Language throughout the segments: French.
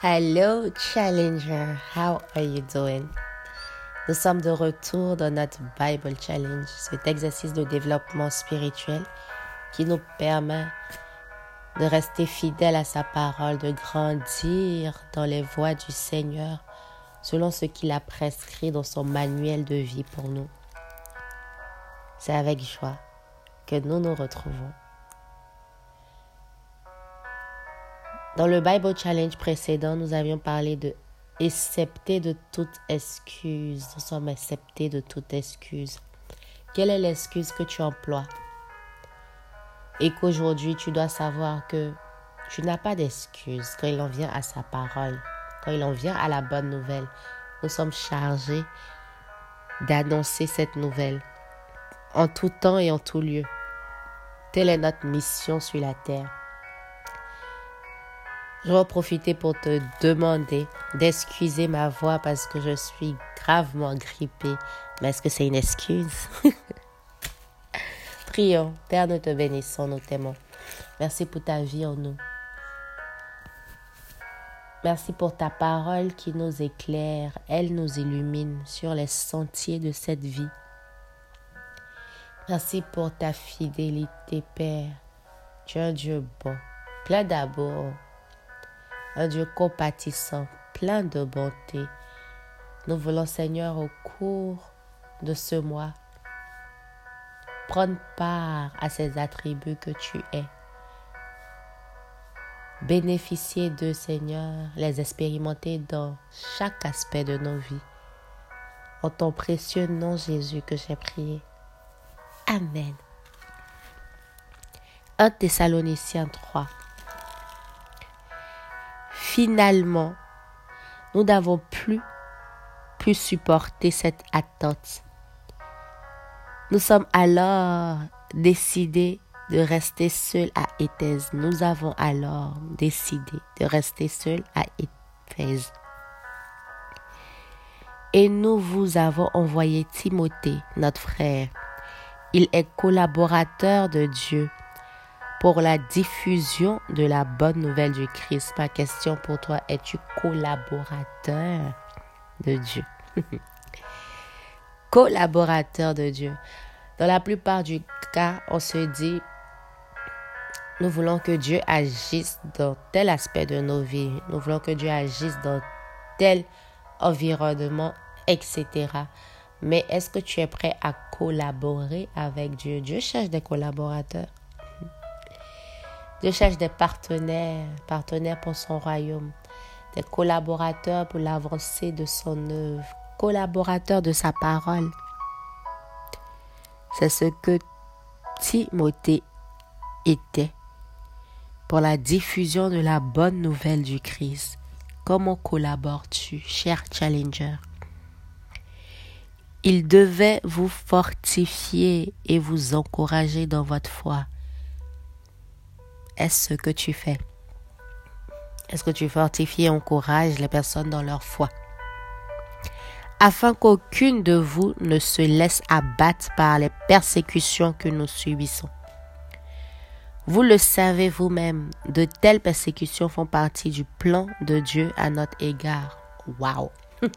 Hello Challenger, how are you doing? Nous sommes de retour dans notre Bible Challenge, cet exercice de développement spirituel qui nous permet de rester fidèles à sa parole, de grandir dans les voies du Seigneur selon ce qu'il a prescrit dans son manuel de vie pour nous. C'est avec joie que nous nous retrouvons. Dans le Bible Challenge précédent, nous avions parlé de accepter de toute excuse. Nous sommes acceptés de toute excuse. Quelle est l'excuse que tu emploies? Et qu'aujourd'hui, tu dois savoir que tu n'as pas d'excuse quand il en vient à sa parole, quand il en vient à la bonne nouvelle. Nous sommes chargés d'annoncer cette nouvelle en tout temps et en tout lieu. Telle est notre mission sur la terre. Je vais profiter pour te demander d'excuser ma voix parce que je suis gravement grippée. Mais est-ce que c'est une excuse? Prions. Père, nous te bénissons, nous t'aimons. Merci pour ta vie en nous. Merci pour ta parole qui nous éclaire, elle nous illumine sur les sentiers de cette vie. Merci pour ta fidélité, Père. Tu es un Dieu bon, plein d'amour, un Dieu compatissant, plein de bonté. Nous voulons, Seigneur, au cours de ce mois, prendre part à ces attributs que tu es. Bénéficier d'eux, Seigneur, les expérimenter dans chaque aspect de nos vies. En ton précieux nom, Jésus, que j'ai prié. Amen. 1 Thessaloniciens 3. Finalement, nous n'avons plus pu supporter cette attente. Nous sommes alors décidés de rester seuls à Éthèse. Nous avons alors décidé de rester seuls à Éthèse. Et nous vous avons envoyé Timothée, notre frère. Il est collaborateur de Dieu pour la diffusion de la bonne nouvelle du Christ. Ma question pour toi, es-tu collaborateur de Dieu? Collaborateur de Dieu. Dans la plupart du cas, on se dit, nous voulons que Dieu agisse dans tel aspect de nos vies. Nous voulons que Dieu agisse dans tel environnement, etc. Mais est-ce que tu es prêt à collaborer avec Dieu? Dieu cherche des collaborateurs. Dieu cherche des partenaires, partenaires pour son royaume, des collaborateurs pour l'avancée de son œuvre, collaborateurs de sa parole. C'est ce que Timothée était pour la diffusion de la bonne nouvelle du Christ. Comment collabores-tu, cher Challenger? Il devait vous fortifier et vous encourager dans votre foi est-ce que tu fais? Est-ce que tu fortifies et encourages les personnes dans leur foi? Afin qu'aucune de vous ne se laisse abattre par les persécutions que nous subissons. Vous le savez vous-même, de telles persécutions font partie du plan de Dieu à notre égard. Waouh!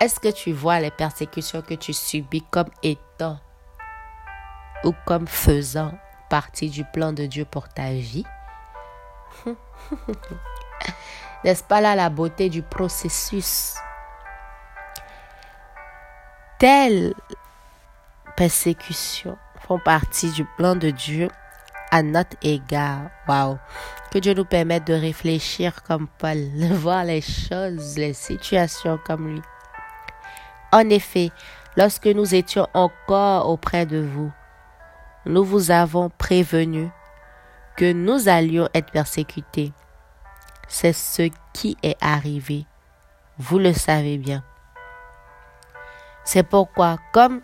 Est-ce que tu vois les persécutions que tu subis comme étant ou comme faisant partie du plan de Dieu pour ta vie. N'est-ce pas là la beauté du processus? Telles persécutions font partie du plan de Dieu à notre égard. Waouh! Que Dieu nous permette de réfléchir comme Paul, de voir les choses, les situations comme lui. En effet, lorsque nous étions encore auprès de vous, nous vous avons prévenu que nous allions être persécutés. C'est ce qui est arrivé. Vous le savez bien. C'est pourquoi, comme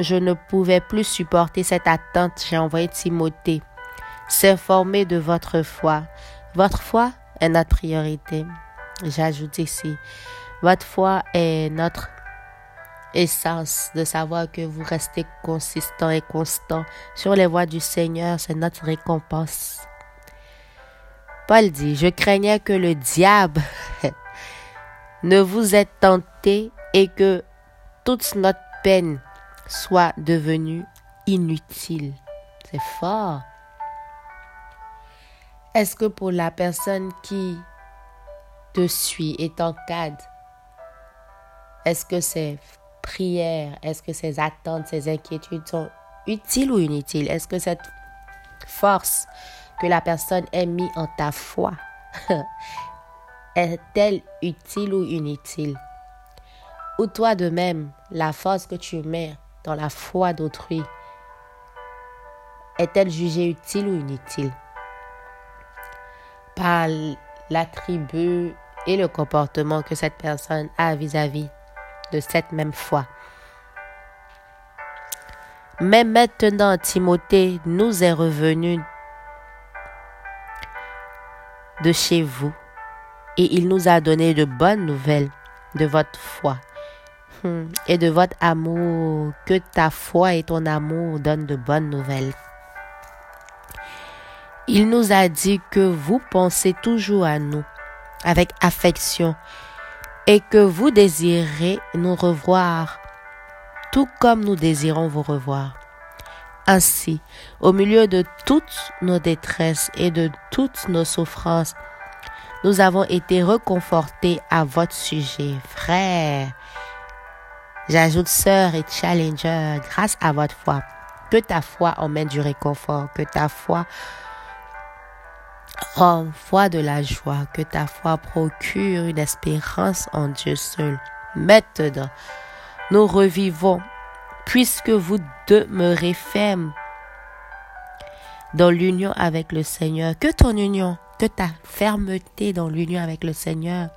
je ne pouvais plus supporter cette attente, j'ai envoyé Timothée s'informer de votre foi. Votre foi est notre priorité. J'ajoute ici, votre foi est notre essence de savoir que vous restez consistant et constant sur les voies du Seigneur, c'est notre récompense. Paul dit, je craignais que le diable ne vous êtes tenté et que toute notre peine soit devenue inutile. C'est fort. Est-ce que pour la personne qui te suit et t'encadre, est-ce que ces prières, est-ce que ces attentes, ces inquiétudes sont utiles ou inutiles? Est-ce que cette force que la personne ait mis en ta foi est-elle utile ou inutile? Ou toi de même, la force que tu mets dans la foi d'autrui est-elle jugée utile ou inutile? Par l'attribut et le comportement que cette personne a vis-à-vis de cette même foi. Mais maintenant, Timothée nous est revenu de chez vous et il nous a donné de bonnes nouvelles de votre foi hmm, et de votre amour. Que ta foi et ton amour donnent de bonnes nouvelles. Il nous a dit que vous pensez toujours à nous avec affection et que vous désirez nous revoir tout comme nous désirons vous revoir. Ainsi, au milieu de toutes nos détresses et de toutes nos souffrances, nous avons été reconfortés à votre sujet, frère. J'ajoute sœur et challenger, grâce à votre foi. Que ta foi emmène du réconfort, que ta foi envoie de la joie, que ta foi procure une espérance en Dieu seul. Maintenant, nous revivons, puisque vous demeurez fermes dans l'union avec le Seigneur. Que ton union, que ta fermeté dans l'union avec le Seigneur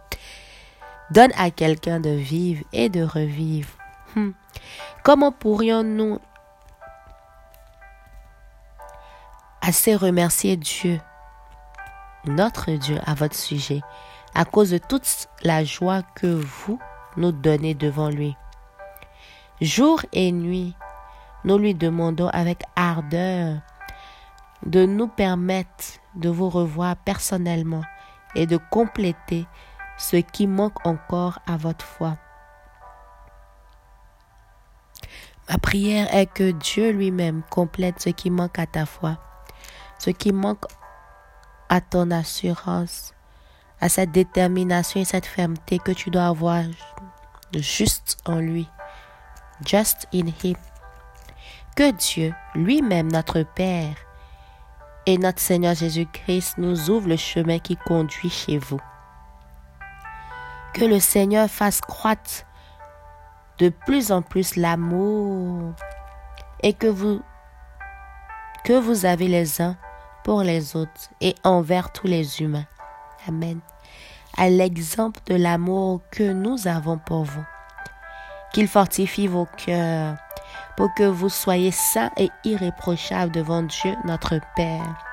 donne à quelqu'un de vivre et de revivre. Hmm. Comment pourrions-nous assez remercier Dieu, notre Dieu, à votre sujet, à cause de toute la joie que vous nous donnez devant lui? Jour et nuit, nous lui demandons avec ardeur de nous permettre de vous revoir personnellement et de compléter ce qui manque encore à votre foi. Ma prière est que Dieu lui-même complète ce qui manque à ta foi, ce qui manque à ton assurance, à cette détermination et cette fermeté que tu dois avoir juste en lui just in Him. Que Dieu, lui-même notre Père, et notre Seigneur Jésus-Christ nous ouvre le chemin qui conduit chez vous. Que le Seigneur fasse croître de plus en plus l'amour et que vous que vous avez les uns pour les autres et envers tous les humains. Amen. À l'exemple de l'amour que nous avons pour vous qu'il fortifie vos cœurs pour que vous soyez saints et irréprochables devant Dieu notre Père.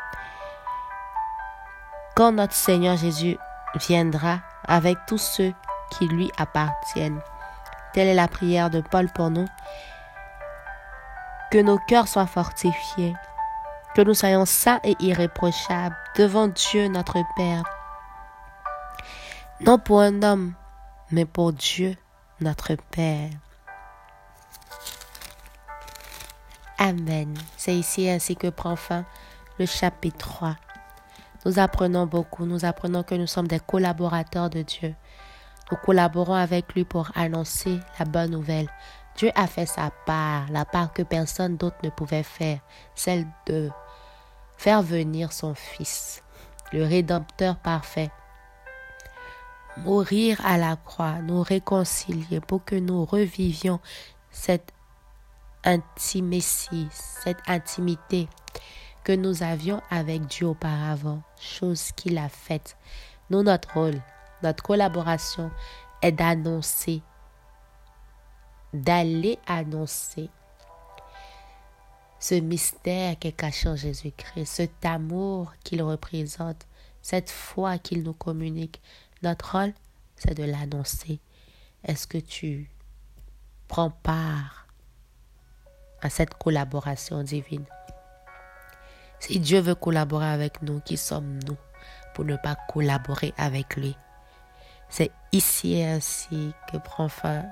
Quand notre Seigneur Jésus viendra avec tous ceux qui lui appartiennent. Telle est la prière de Paul pour nous. Que nos cœurs soient fortifiés, que nous soyons saints et irréprochables devant Dieu notre Père. Non pour un homme, mais pour Dieu notre Père. Amen. C'est ici ainsi que prend fin le chapitre 3. Nous apprenons beaucoup, nous apprenons que nous sommes des collaborateurs de Dieu. Nous collaborons avec lui pour annoncer la bonne nouvelle. Dieu a fait sa part, la part que personne d'autre ne pouvait faire, celle de faire venir son Fils, le Rédempteur parfait, mourir à la croix, nous réconcilier pour que nous revivions cette cette intimité que nous avions avec Dieu auparavant, chose qu'il a faite. Nous, notre rôle, notre collaboration est d'annoncer, d'aller annoncer ce mystère qu'est caché en Jésus-Christ, cet amour qu'il représente, cette foi qu'il nous communique, notre rôle, c'est de l'annoncer. Est-ce que tu prends part à cette collaboration divine? Si Dieu veut collaborer avec nous, qui sommes-nous pour ne pas collaborer avec lui? C'est ici et ainsi que prend fin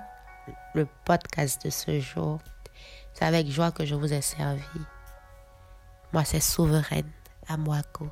le podcast de ce jour. C'est avec joie que je vous ai servi. Moi, c'est souveraine à Moaco.